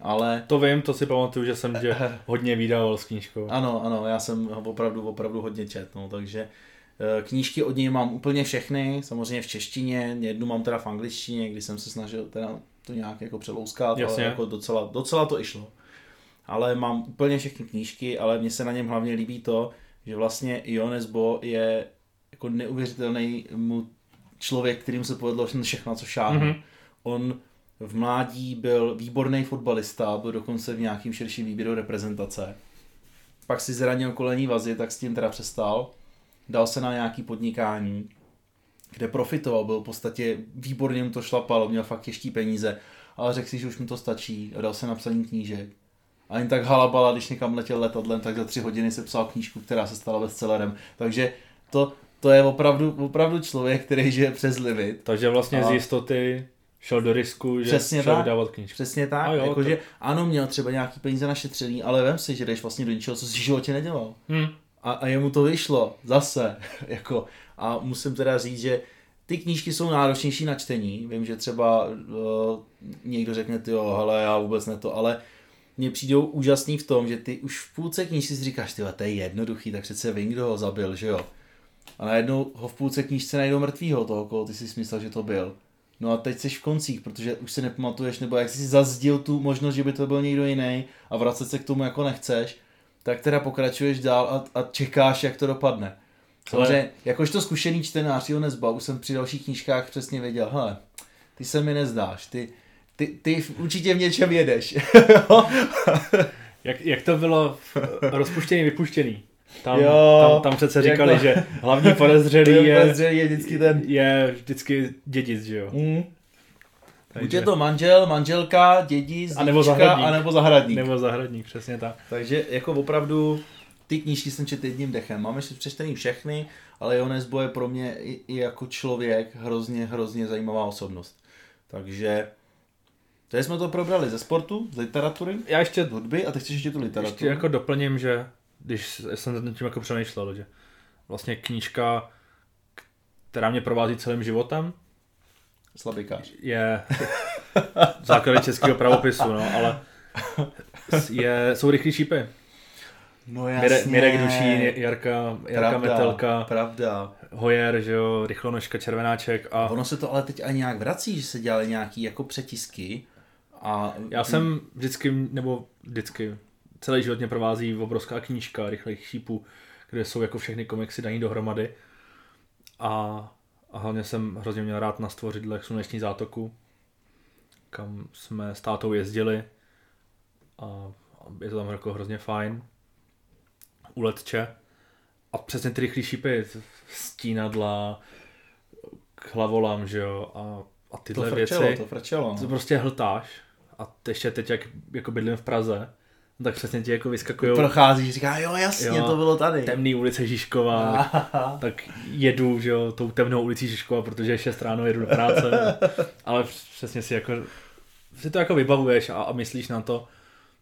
Ale... To vím, to si pamatuju, že jsem tě hodně vydával s knížkou. Ano, ano, já jsem ho opravdu, opravdu hodně čet, no, takže eh, knížky od něj mám úplně všechny, samozřejmě v češtině, jednu mám teda v angličtině, kdy jsem se snažil teda to nějak jako přelouskat, Jasně. ale jako docela, docela to išlo. Ale mám úplně všechny knížky, ale mně se na něm hlavně líbí to, že vlastně Iones Bo je jako neuvěřitelný mu člověk, kterým se povedlo všechno, co šáhne. Mm-hmm. On v mládí byl výborný fotbalista, byl dokonce v nějakým širším výběru reprezentace. Pak si zranil kolení vazy, tak s tím teda přestal. Dal se na nějaký podnikání, kde profitoval, byl v podstatě výborně mu to šlapalo, měl fakt těžký peníze, ale řekl si, že už mu to stačí a dal se na psaní knížek. A jen tak halabala, když někam letěl letadlem, tak za tři hodiny se psal knížku, která se stala bestsellerem. Takže to, to je opravdu, opravdu člověk, který žije přes limit. Takže vlastně a... z jistoty šel do risku, že Přesně šel tak. vydávat knížku. Přesně tak, jo, jako, to... že ano, měl třeba nějaký peníze našetřený, ale vem si, že jdeš vlastně do něčeho, co si v životě nedělal. Hmm. A, a jemu to vyšlo, zase, jako, a musím teda říct, že ty knížky jsou náročnější na čtení, vím, že třeba uh, někdo řekne, ty jo, hele, já vůbec ne to, ale mně přijdou úžasný v tom, že ty už v půlce knížky si říkáš, ty to je jednoduchý, tak přece vím, kdo ho zabil, že jo. A najednou ho v půlce knížce najdou mrtvýho toho, koho ty si myslel, že to byl. No a teď jsi v koncích, protože už si nepamatuješ, nebo jak jsi si zazdil tu možnost, že by to byl někdo jiný a vracet se k tomu jako nechceš, tak teda pokračuješ dál a, a čekáš, jak to dopadne. Samozřejmě, jakožto zkušený čtenář jo nezba, už jsem při dalších knížkách přesně věděl, hele, ty se mi nezdáš, ty, ty, ty určitě v něčem jedeš. jak, jak to bylo rozpuštěný, vypuštěný? Tam, jo, tam, tam přece říkali, jako, že hlavní podezřelý je, je vždycky ten... je vždycky dědic, že jo? Mm. Takže... Buď je to manžel, manželka, dědic, a nebo zahradník. A nebo zahradník. Nebo zahradník, přesně tak. Takže jako opravdu ty knížky jsem četl jedním dechem. Máme si přečtený všechny, ale Jonas Bo je pro mě i, i jako člověk hrozně, hrozně zajímavá osobnost. Takže to jsme to probrali ze sportu, z literatury, Já ještě hudby a teď chceš ještě tu literaturu. Ještě jako doplním, že když jsem nad tím jako přemýšlel, že vlastně knížka, která mě provází celým životem, Slabikář. Je základy českého pravopisu, no, ale je, jsou rychlý šípy. No jasně. Mirek Duší, Jarka, Jarka pravda, Metelka, pravda. Hojer, že jo, Rychlonožka, Červenáček. A... Ono se to ale teď ani nějak vrací, že se dělali nějaký jako přetisky. A... Já jsem vždycky, nebo vždycky, celý život mě provází obrovská knížka rychlých šípů, kde jsou jako všechny komiksy daní dohromady. A, a hlavně jsem hrozně měl rád na stvořidlech sluneční zátoku, kam jsme s tátou jezdili a je to tam jako hrozně fajn. U letče. A přesně ty rychlý šípy, stínadla, hlavolám, že jo, a, a tyhle to frčelo, věci. To frčelo, no. To prostě hltáš. A ještě teď, jak jako bydlím v Praze, No tak přesně ti jako vyskakují. Procházíš, říká, jo jasně, jo, to bylo tady. Temný ulice Žižkova, tak jedu, že jo, tou temnou ulicí Žižkova, protože je 6 ráno jedu do práce, ale přesně si jako, si to jako vybavuješ a, a myslíš na to,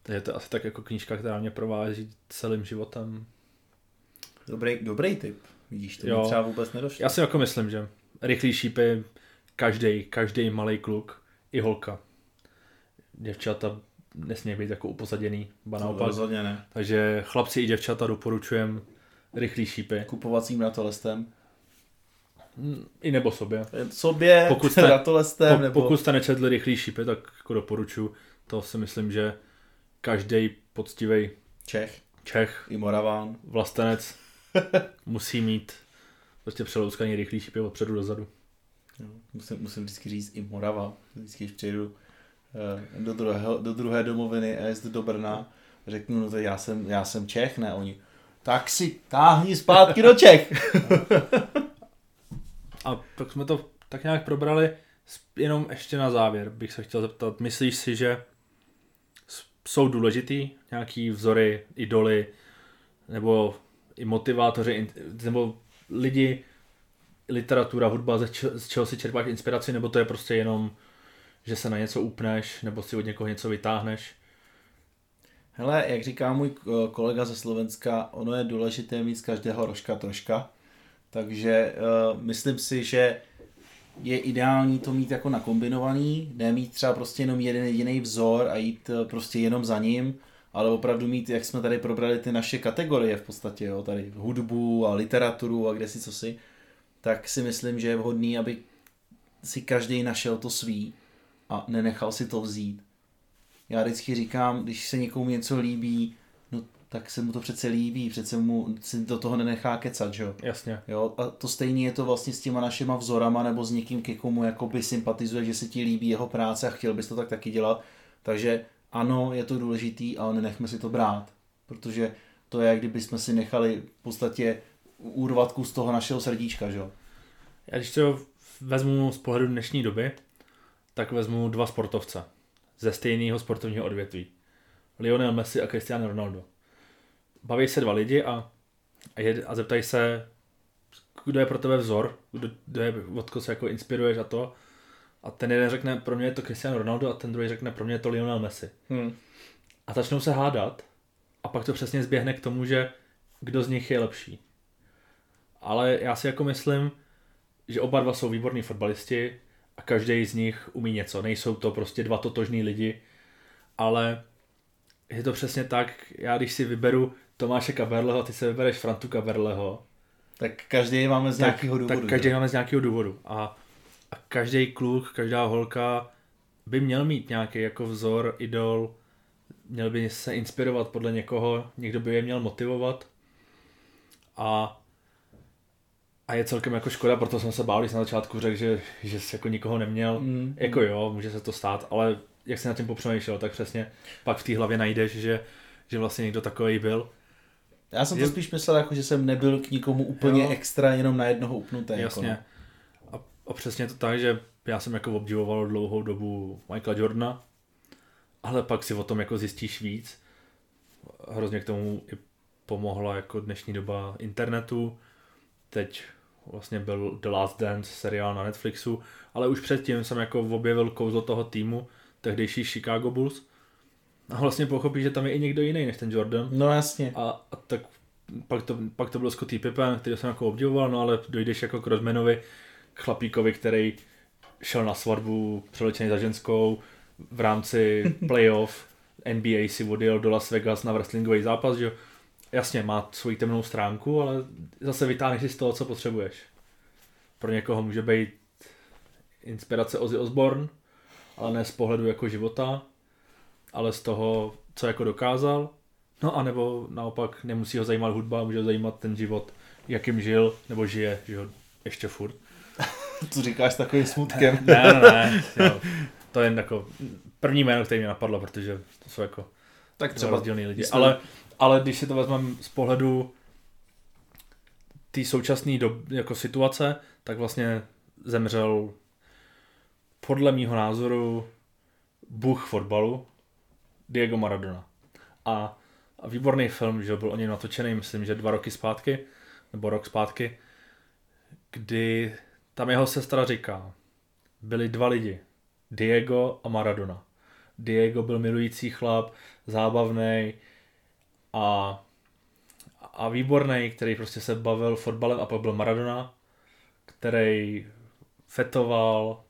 takže to je asi tak jako knížka, která mě provází celým životem. Dobrý, dobrý tip, vidíš, to jo. třeba vůbec nedošlo. Já si jako myslím, že rychlý šípy, každý, každý malý kluk, i holka. Děvčata nesmí být jako upozaděný, ba naopak. Rozhodně ne. Takže chlapci i děvčata doporučujem rychlý šípy. Kupovacím ratolestem. I nebo sobě. Sobě, pokud jste, ratolestem, po, nebo... Pokud jste nečetli rychlý šípy, tak jako doporučuji. To si myslím, že každý poctivý Čech. Čech. I Moraván. Vlastenec musí mít prostě přelouskaný rychlý šípy odpředu dozadu. Jo, musím, musím vždycky říct i Morava. Vždycky, když přijdu Eh, do druhé, do druhé domoviny a jezd do Brna. Řeknu, no to já jsem, já jsem Čech, ne oni. Tak si táhni zpátky do Čech. a pak jsme to tak nějak probrali, jenom ještě na závěr bych se chtěl zeptat, myslíš si, že jsou důležitý nějaký vzory, idoly, nebo i motivátoři, nebo lidi, literatura, hudba, z čeho si čerpáš inspiraci, nebo to je prostě jenom, že se na něco upneš, nebo si od někoho něco vytáhneš? Hele, jak říká můj kolega ze Slovenska, ono je důležité mít z každého rožka troška, takže uh, myslím si, že je ideální to mít jako nakombinovaný, ne mít třeba prostě jenom jeden jediný vzor a jít uh, prostě jenom za ním, ale opravdu mít, jak jsme tady probrali ty naše kategorie v podstatě, jo, tady hudbu a literaturu a kde si co si, tak si myslím, že je vhodný, aby si každý našel to svý a nenechal si to vzít. Já vždycky říkám, když se někomu něco líbí, no tak se mu to přece líbí, přece mu si do toho nenechá kecat, že jo? Jasně. Jo, a to stejně je to vlastně s těma našima vzorama nebo s někým, ke komu jakoby sympatizuje, že se ti líbí jeho práce a chtěl bys to tak taky dělat. Takže ano, je to důležitý, ale nenechme si to brát, protože to je, jak kdyby jsme si nechali v podstatě urvat kus toho našeho srdíčka, že jo? Já když to vezmu z pohledu dnešní doby, tak vezmu dva sportovce ze stejného sportovního odvětví. Lionel Messi a Cristiano Ronaldo. Baví se dva lidi a, a, jed, a zeptají se, kdo je pro tebe vzor, kdo, kdo je, od koho se jako inspiruješ a to. A ten jeden řekne, pro mě je to Cristiano Ronaldo a ten druhý řekne, pro mě je to Lionel Messi. Hmm. A začnou se hádat a pak to přesně zběhne k tomu, že kdo z nich je lepší. Ale já si jako myslím, že oba dva jsou výborní fotbalisti a každý z nich umí něco. Nejsou to prostě dva totožní lidi, ale je to přesně tak, já když si vyberu Tomáše Kaberleho a ty se vybereš Frantu Kaberleho, tak každý máme z nějakého důvodu. Tak každý máme z nějakého důvodu. A, a každý kluk, každá holka by měl mít nějaký jako vzor, idol, měl by se inspirovat podle někoho, někdo by je měl motivovat. A a je celkem jako škoda, proto jsem se bál, když jsem na začátku řekl, že, že jsi jako nikoho neměl. Mm. Jako jo, může se to stát, ale jak jsi na tím popřemýšlel, tak přesně pak v té hlavě najdeš, že, že vlastně někdo takový byl. Já jsem to spíš myslel, jako, že jsem nebyl k nikomu úplně jo. extra, jenom na jednoho upnutý. Jako Jasně. Jako, no. a, a přesně to tak, že já jsem jako obdivoval dlouhou dobu Michaela Jordana, ale pak si o tom jako zjistíš víc. Hrozně k tomu i pomohla jako dnešní doba internetu. Teď vlastně byl The Last Dance seriál na Netflixu, ale už předtím jsem jako objevil kouzlo toho týmu, tehdejší Chicago Bulls. A vlastně pochopí, že tam je i někdo jiný než ten Jordan. No jasně. A, a tak pak to, pak to byl Scottie Pippen, který jsem jako obdivoval, no ale dojdeš jako k Rodmanovi, k chlapíkovi, který šel na svatbu přelečený za ženskou v rámci playoff NBA si odjel do Las Vegas na wrestlingový zápas, že jasně, má svoji temnou stránku, ale zase vytáhneš si z toho, co potřebuješ. Pro někoho může být inspirace Ozzy Osbourne, ale ne z pohledu jako života, ale z toho, co jako dokázal. No a nebo naopak nemusí ho zajímat hudba, může ho zajímat ten život, jakým žil, nebo žije, že ho ještě furt. Co říkáš takovým smutkem? ne, ne, ne. Jo. To je jako první jméno, které mě napadlo, protože to jsou jako tak třeba rozdílný lidi. Jsme... Ale ale když si to vezmeme z pohledu té současné jako situace, tak vlastně zemřel podle mýho názoru bůh fotbalu Diego Maradona. A, a výborný film, že byl o něm natočený, myslím, že dva roky zpátky, nebo rok zpátky, kdy tam jeho sestra říká, byli dva lidi, Diego a Maradona. Diego byl milující chlap, zábavný, a, a výborný, který prostě se bavil fotbalem a pak byl Maradona, který fetoval,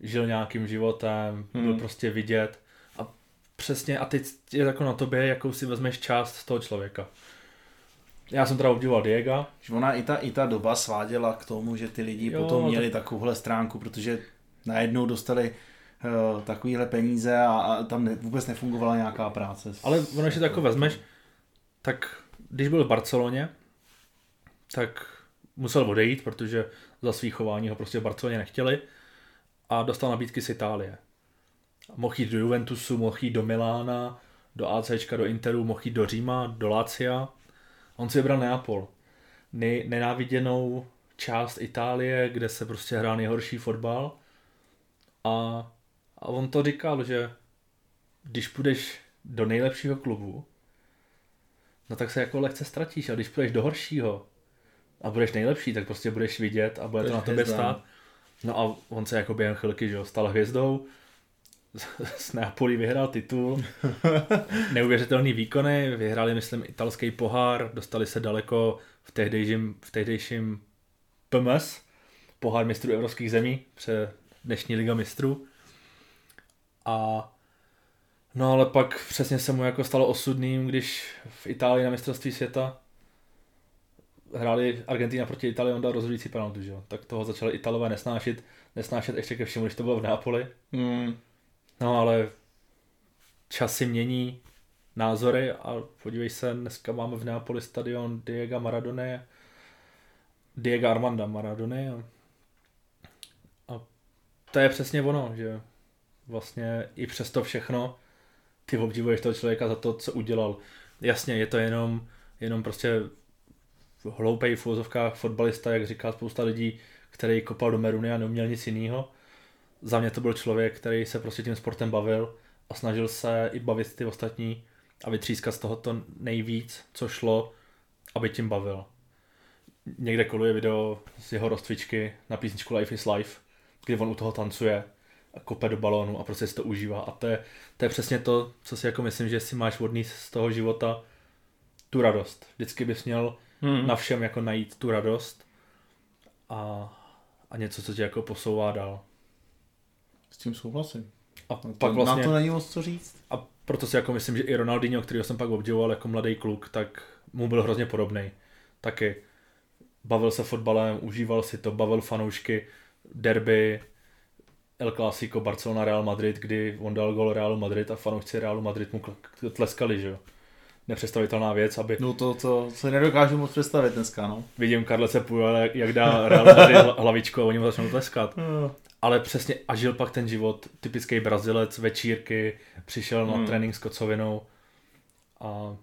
žil nějakým životem, hmm. byl prostě vidět a přesně a teď je jako na tobě, jakou si vezmeš část toho člověka. Já jsem teda obdivoval Diego. Že ona i ta, i ta doba sváděla k tomu, že ty lidi jo, potom měli tak... takovouhle stránku, protože najednou dostali uh, takovýhle peníze a, a tam ne, vůbec nefungovala nějaká práce. Ale ono, si to jako vezmeš, tak když byl v Barceloně, tak musel odejít, protože za svý chování ho prostě v Barceloně nechtěli a dostal nabídky z Itálie. Mohl jít do Juventusu, mohl jít do Milána, do AC, do Interu, mohl jít do Říma, do Lácia. On si vybral Neapol. Nej, nenáviděnou část Itálie, kde se prostě hrál nejhorší fotbal. A, a on to říkal, že když půjdeš do nejlepšího klubu, no tak se jako lehce ztratíš. A když půjdeš do horšího a budeš nejlepší, tak prostě budeš vidět a bude to, to na tobě stát. No a on se jako během chvilky že stal hvězdou, s Neapolí vyhrál titul, neuvěřitelný výkony, vyhráli, myslím, italský pohár, dostali se daleko v tehdejším, v tehdejším PMS, pohár mistrů evropských zemí, pře dnešní liga mistrů. A no ale pak přesně se mu jako stalo osudným, když v Itálii na mistrovství světa hráli Argentina proti Itálii, on dal rozhodující penaltu, že jo? Tak toho začali Italové nesnášet, nesnášet ještě ke všemu, když to bylo v Neapoli. Mm. No ale časy mění názory a podívej se, dneska máme v Neapoli stadion Diego Maradone, Diego Armanda Maradone a, a to je přesně ono, že vlastně i přesto všechno ty obdivuješ toho člověka za to, co udělal. Jasně, je to jenom, jenom prostě hloupej v úvozovkách fotbalista, jak říká spousta lidí, který kopal do meruny a neuměl nic jiného. Za mě to byl člověk, který se prostě tím sportem bavil a snažil se i bavit ty ostatní a vytřískat z toho to nejvíc, co šlo, aby tím bavil. Někde koluje video z jeho rozcvičky na písničku Life is Life, kdy on u toho tancuje a kope do balónu a prostě si to užívá. A to je, to je přesně to, co si jako myslím, že si máš vodný z toho života, tu radost. Vždycky bys měl hmm. na všem jako najít tu radost a, a něco, co tě jako posouvá dál. S tím souhlasím. A to, pak vlastně, na to není moc co říct. A proto si jako myslím, že i Ronaldinho, kterého jsem pak obdivoval jako mladý kluk, tak mu byl hrozně podobný. Taky bavil se fotbalem, užíval si to, bavil fanoušky, derby, El Clásico, Barcelona, Real Madrid, kdy on dal gol Realu Madrid a fanoušci Realu Madrid mu tleskali, že jo nepředstavitelná věc, aby... No to, to se nedokážu moc představit dneska, no. Vidím Karlece Pujole, jak dá Real Madrid hlavičku a oni mu začnou tleskat. No. Ale přesně a žil pak ten život, typický Brazilec, večírky, přišel hmm. na trénink s kocovinou a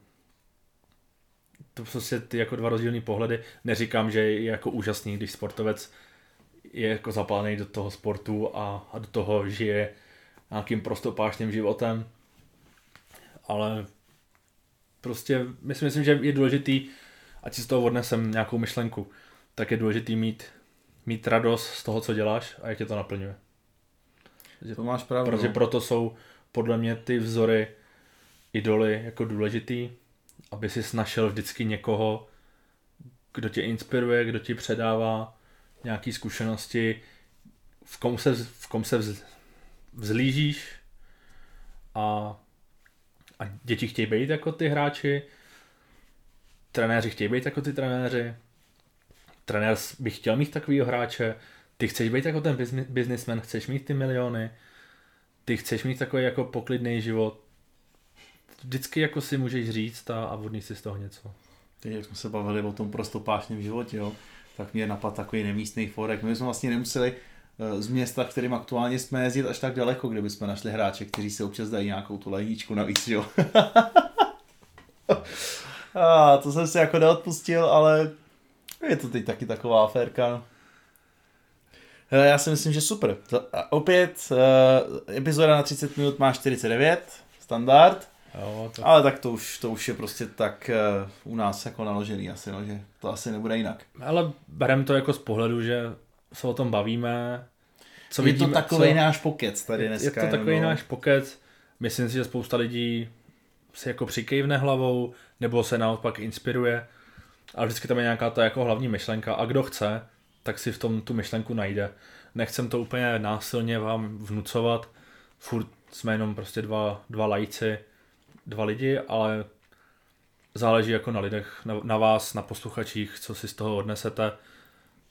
to prostě ty jako dva rozdílné pohledy. Neříkám, že je jako úžasný, když sportovec je jako zapálený do toho sportu a, a do toho žije nějakým prostopášným životem, ale prostě my si myslím, že je důležitý, ať si z toho odnesem nějakou myšlenku, tak je důležitý mít, mít radost z toho, co děláš a jak tě to naplňuje. To máš pravdu. Protože no. proto jsou podle mě ty vzory, idoly jako důležitý, aby si našel vždycky někoho, kdo tě inspiruje, kdo ti předává nějaké zkušenosti, v kom se, v kom se vz, vzlížíš a a děti chtějí být jako ty hráči, trenéři chtějí být jako ty trenéři, trenér by chtěl mít takovýho hráče, ty chceš být jako ten businessman, chceš mít ty miliony, ty chceš mít takový jako poklidný život, vždycky jako si můžeš říct a, a vodný si z toho něco. Teď, jak jsme se bavili o tom prostopášném životě, jo, tak mě napadl takový nemístný forek. My jsme vlastně nemuseli Eh, z města, kterým aktuálně jsme jezdit až tak daleko, kde bychom našli hráče, kteří si občas dají nějakou tu lehýčku navíc, jo. A to jsem si jako neodpustil, ale je to teď taky taková aférka. Já si myslím, že super. A opět, uh, epizoda na 30 minut má 49, standard. Jo, to... Ale tak to už, to už je prostě tak uh, u nás jako naložený asi, no, že to asi nebude jinak. Ale berem to jako z pohledu, že se o tom bavíme. Co je vidíme, to takový co... náš pokec tady dneska. Je to takový nebo... náš pokec. Myslím si, že spousta lidí si jako přikejvne hlavou, nebo se naopak inspiruje. Ale vždycky tam je nějaká ta jako hlavní myšlenka. A kdo chce, tak si v tom tu myšlenku najde. Nechcem to úplně násilně vám vnucovat. Furt jsme jenom prostě dva, dva lajci, dva lidi, ale záleží jako na lidech, na, na vás, na posluchačích, co si z toho odnesete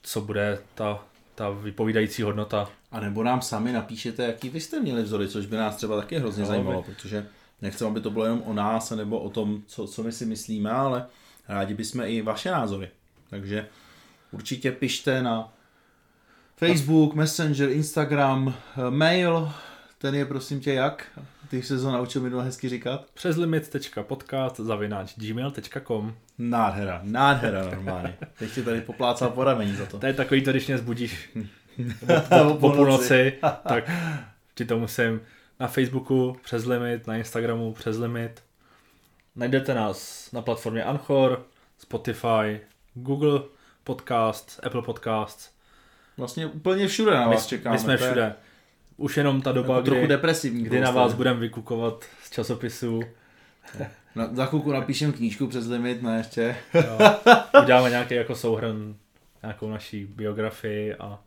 co bude ta, ta vypovídající hodnota. A nebo nám sami napíšete, jaký vy jste měli vzory, což by nás třeba taky hrozně no, zajímalo, by. protože nechceme, aby to bylo jenom o nás nebo o tom, co, co my si myslíme, ale rádi bychom i vaše názory. Takže určitě pište na Facebook, Messenger, Instagram, mail ten je prosím tě jak? Ty jsi se to naučil minule hezky říkat? Přes limit.podcast zavináč gmail.com Nádhera, nádhera normálně. Teď tě tady poplácal po rameni za to. To je takový to, když mě zbudíš O po půlnoci, tak ti to musím na Facebooku přes limit, na Instagramu přes limit. Najdete nás na platformě Anchor, Spotify, Google Podcast, Apple Podcast. Vlastně úplně všude na My, vás čekáme. my jsme to je všude. Už jenom ta doba, Jako trochu kdy, depresivní. kdy na vás budeme vykukovat z časopisu. Na, za chvilku napíšem knížku přes limit, ne ještě. Jo. Uděláme nějaký jako souhrn, nějakou naší biografii a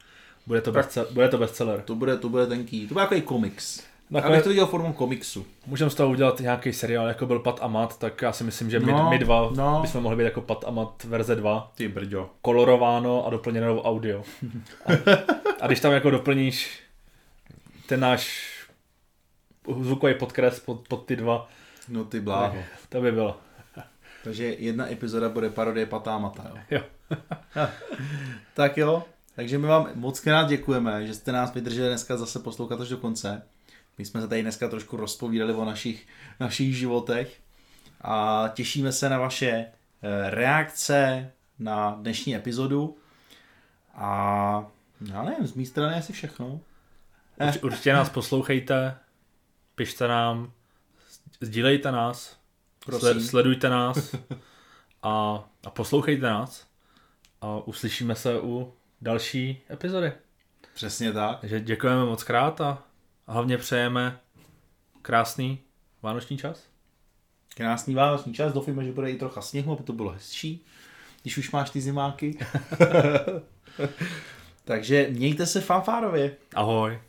bude to, bestseller, bude to bestseller. To bude, to bude tenký. To bude takový komiks. Nakonec- bych to viděl formou komiksu. Můžeme z toho udělat nějaký seriál, jako byl Pat a Mat, tak já si myslím, že my, No, my dva no. bychom mohli být jako Pat a Mat verze 2. Ty brďo. kolorováno a doplněno audio. A, a když tam jako doplníš ten náš zvukový podkres pod, pod ty dva, No ty bláho. to by bylo. Takže jedna epizoda bude parodie Patá Mata, jo. Jo. tak jo, takže my vám moc krát děkujeme, že jste nás vydrželi dneska zase poslouchat až do konce. My jsme se tady dneska trošku rozpovídali o našich, našich životech a těšíme se na vaše eh, reakce na dnešní epizodu a já nevím, z mé strany asi všechno. Eh. Urč, určitě nás poslouchejte, pište nám, sdílejte nás, Prosím. sle, sledujte nás a, a poslouchejte nás a uslyšíme se u další epizody. Přesně tak. Takže děkujeme moc krát a, a hlavně přejeme krásný vánoční čas. Krásný vánoční čas, doufíme, že bude i trocha sněhu, aby to bylo hezčí, když už máš ty zimáky. Takže mějte se fanfárově. Ahoj.